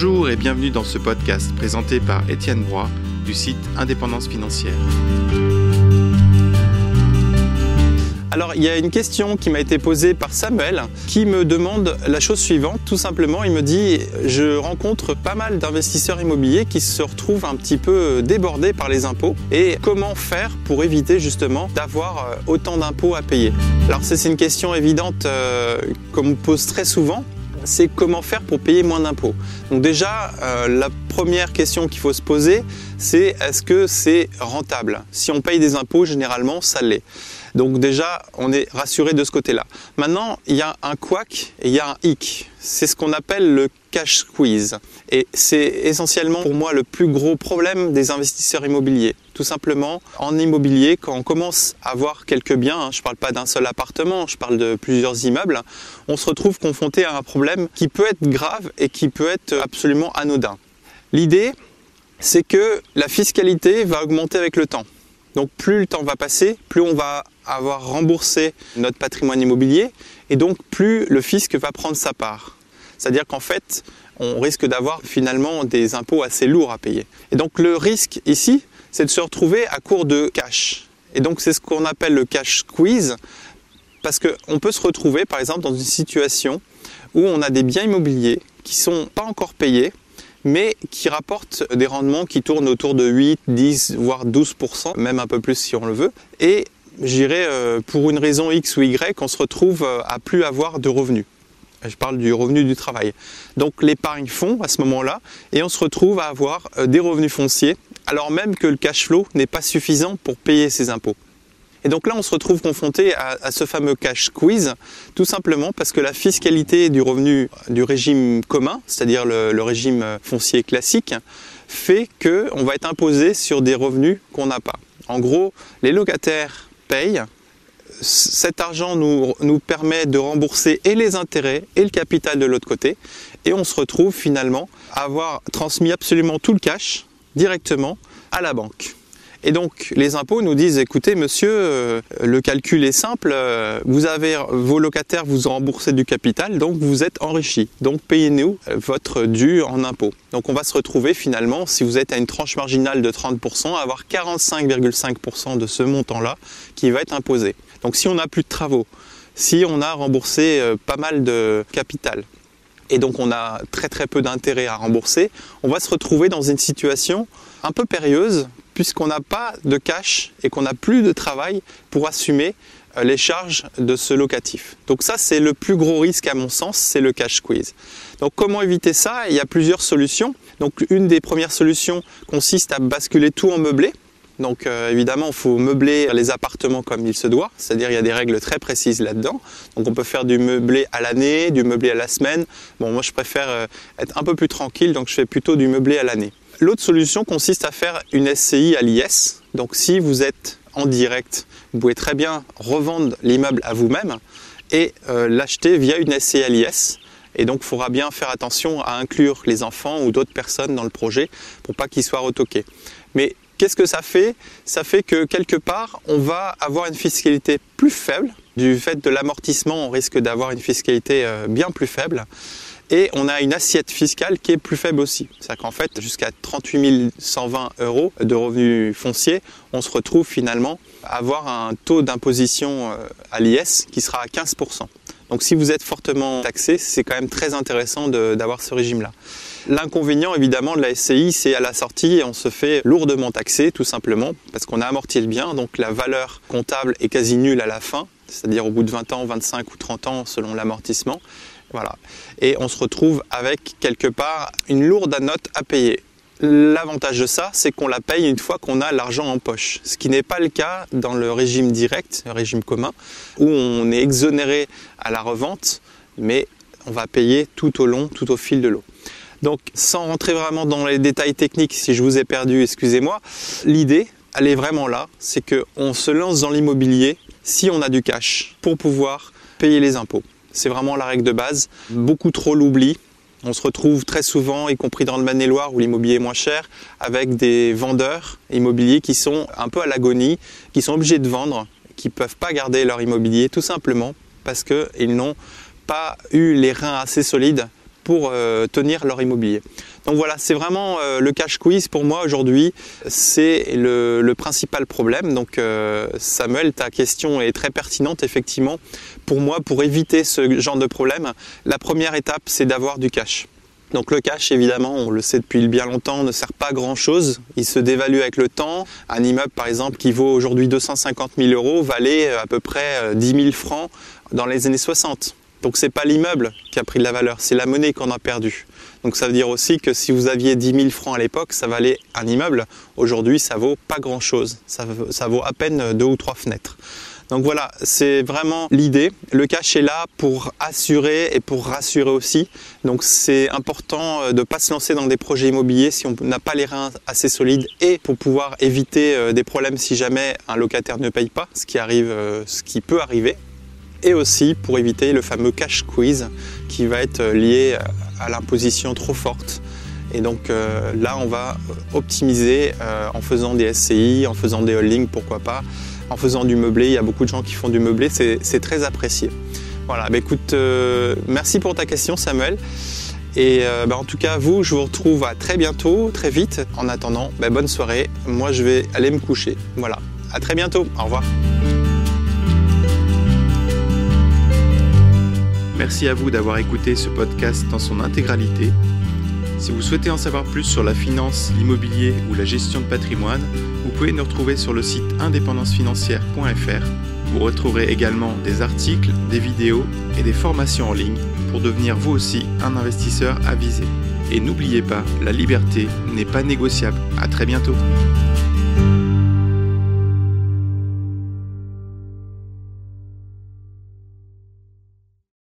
Bonjour et bienvenue dans ce podcast présenté par Étienne Broy du site Indépendance Financière. Alors il y a une question qui m'a été posée par Samuel qui me demande la chose suivante. Tout simplement, il me dit je rencontre pas mal d'investisseurs immobiliers qui se retrouvent un petit peu débordés par les impôts et comment faire pour éviter justement d'avoir euh, autant d'impôts à payer? Alors c'est une question évidente euh, qu'on me pose très souvent c'est comment faire pour payer moins d'impôts. Donc déjà, euh, la première question qu'il faut se poser, c'est est-ce que c'est rentable? Si on paye des impôts, généralement, ça l'est. Donc déjà, on est rassuré de ce côté-là. Maintenant, il y a un quack et il y a un hic. C'est ce qu'on appelle le cash squeeze. Et c'est essentiellement pour moi le plus gros problème des investisseurs immobiliers. Tout simplement, en immobilier, quand on commence à avoir quelques biens, hein, je ne parle pas d'un seul appartement, je parle de plusieurs immeubles, on se retrouve confronté à un problème qui peut être grave et qui peut être absolument anodin. L'idée, c'est que la fiscalité va augmenter avec le temps. Donc plus le temps va passer, plus on va avoir remboursé notre patrimoine immobilier et donc plus le fisc va prendre sa part. C'est-à-dire qu'en fait, on risque d'avoir finalement des impôts assez lourds à payer. Et donc le risque ici, c'est de se retrouver à court de cash. Et donc c'est ce qu'on appelle le cash squeeze, parce qu'on peut se retrouver par exemple dans une situation où on a des biens immobiliers qui sont pas encore payés, mais qui rapportent des rendements qui tournent autour de 8, 10, voire 12%, même un peu plus si on le veut. Et j'irais euh, pour une raison X ou Y, on se retrouve euh, à plus avoir de revenus. Je parle du revenu du travail. Donc l'épargne fond à ce moment-là et on se retrouve à avoir euh, des revenus fonciers alors même que le cash flow n'est pas suffisant pour payer ses impôts. Et donc là, on se retrouve confronté à, ce fameux cash squeeze, tout simplement parce que la fiscalité du revenu du régime commun, c'est-à-dire le, régime foncier classique, fait qu'on va être imposé sur des revenus qu'on n'a pas. En gros, les locataires payent cet argent nous, permet de rembourser et les intérêts et le capital de l'autre côté. Et on se retrouve finalement à avoir transmis absolument tout le cash directement à la banque. Et donc les impôts nous disent écoutez monsieur, euh, le calcul est simple, euh, vous vos locataires vous remboursez du capital, donc vous êtes enrichi. Donc payez-nous euh, votre dû en impôts. Donc on va se retrouver finalement, si vous êtes à une tranche marginale de 30%, à avoir 45,5% de ce montant-là qui va être imposé. Donc si on n'a plus de travaux, si on a remboursé pas mal de capital, et donc on a très très peu d'intérêt à rembourser, on va se retrouver dans une situation un peu périlleuse puisqu'on n'a pas de cash et qu'on n'a plus de travail pour assumer euh, les charges de ce locatif. Donc ça, c'est le plus gros risque à mon sens, c'est le cash squeeze. Donc comment éviter ça? Il y a plusieurs solutions. Donc une des premières solutions consiste à basculer tout en meublé. Donc euh, évidemment, il faut meubler les appartements comme il se doit, c'est-à-dire il y a des règles très précises là-dedans. Donc on peut faire du meublé à l'année, du meublé à la semaine. Bon, moi je préfère euh, être un peu plus tranquille, donc je fais plutôt du meublé à l'année. L'autre solution consiste à faire une SCI à l'IS. Donc si vous êtes en direct, vous pouvez très bien revendre l'immeuble à vous-même et euh, l'acheter via une SCI à l'IS. Et donc il faudra bien faire attention à inclure les enfants ou d'autres personnes dans le projet pour pas qu'ils soient retoqués. Qu'est-ce que ça fait? Ça fait que quelque part, on va avoir une fiscalité plus faible. Du fait de l'amortissement, on risque d'avoir une fiscalité euh, bien plus faible et on a une assiette fiscale qui est plus faible aussi. C'est-à-dire qu'en fait, jusqu'à 38 120 euros de revenus fonciers, on se retrouve finalement à avoir un taux d'imposition euh, à l'IS qui sera à 15%. Donc si vous êtes fortement taxé, c'est quand même très intéressant d'avoir ce régime-là. L'inconvénient évidemment de la SCI, c'est à la sortie, on se fait lourdement taxer tout simplement parce qu'on a amorti le bien, donc la valeur comptable est quasi nulle à la fin, c'est-à-dire au bout de 20 ans, 25 ou 30 ans selon l'amortissement. Voilà. Et on se retrouve avec quelque part une lourde note à payer. L'avantage de ça, c'est qu'on la paye une fois qu'on a l'argent en poche, ce qui n'est pas le cas dans le régime direct, le régime commun, où on est exonéré à la revente, mais on va payer tout au long, tout au fil de l'eau. Donc sans rentrer vraiment dans les détails techniques, si je vous ai perdu, excusez-moi, l'idée, elle est vraiment là, c'est qu'on se lance dans l'immobilier si on a du cash pour pouvoir payer les impôts. C'est vraiment la règle de base. Beaucoup trop l'oubli. On se retrouve très souvent, y compris dans le Maine-et-Loire où l'immobilier est moins cher, avec des vendeurs immobiliers qui sont un peu à l'agonie, qui sont obligés de vendre, qui ne peuvent pas garder leur immobilier tout simplement parce qu'ils n'ont pas eu les reins assez solides pour tenir leur immobilier. Donc voilà, c'est vraiment le cash quiz pour moi aujourd'hui, c'est le, principal problème. Donc Samuel, ta question est très pertinente effectivement. Pour moi, pour éviter ce genre de problème, la première étape, c'est d'avoir du cash. Donc le cash, évidemment, on le sait depuis bien longtemps, ne sert pas à grand chose. Il se dévalue avec le temps. Un immeuble, par exemple, qui vaut aujourd'hui 250 000 euros, valait euh, à peu près 10 euh, 000 francs dans les années 60. Donc c'est pas l'immeuble qui a pris de la valeur, c'est la monnaie qu'on a perdue. Donc ça veut dire aussi que si vous aviez 10 000 francs à l'époque, ça valait un immeuble. Aujourd'hui, ça vaut pas grand chose. Ça, vaut à peine deux ou trois fenêtres. Donc voilà, c'est vraiment l'idée. Le cash est là pour assurer et pour rassurer aussi. Donc c'est important euh, de ne pas se lancer dans des projets immobiliers si on n'a pas les reins assez solides et pour pouvoir éviter euh, des problèmes si jamais un locataire ne paye pas, ce qui arrive, euh, ce qui peut arriver. Et aussi pour éviter le fameux cash squeeze qui va être lié à l'imposition trop forte. Et donc là, on va optimiser en faisant des SCI, en faisant des holdings, pourquoi pas, en faisant du meublé. Il y a beaucoup de gens qui font du meublé, c'est très apprécié. Voilà, bah écoute, euh, merci pour ta question Samuel. Et euh, bah, en tout cas, vous, je vous retrouve à très bientôt, très vite. En attendant, bah, bonne soirée. Moi, je vais aller me coucher. Voilà, à très bientôt. Au revoir. Merci à vous d'avoir écouté ce podcast dans son intégralité. Si vous souhaitez en savoir plus sur la finance, l'immobilier ou la gestion de patrimoine, vous pouvez nous retrouver sur le site indépendancefinancière.fr. Vous retrouverez également des articles, des vidéos et des formations en ligne pour devenir vous aussi un investisseur avisé. Et n'oubliez pas, la liberté n'est pas négociable. À très bientôt.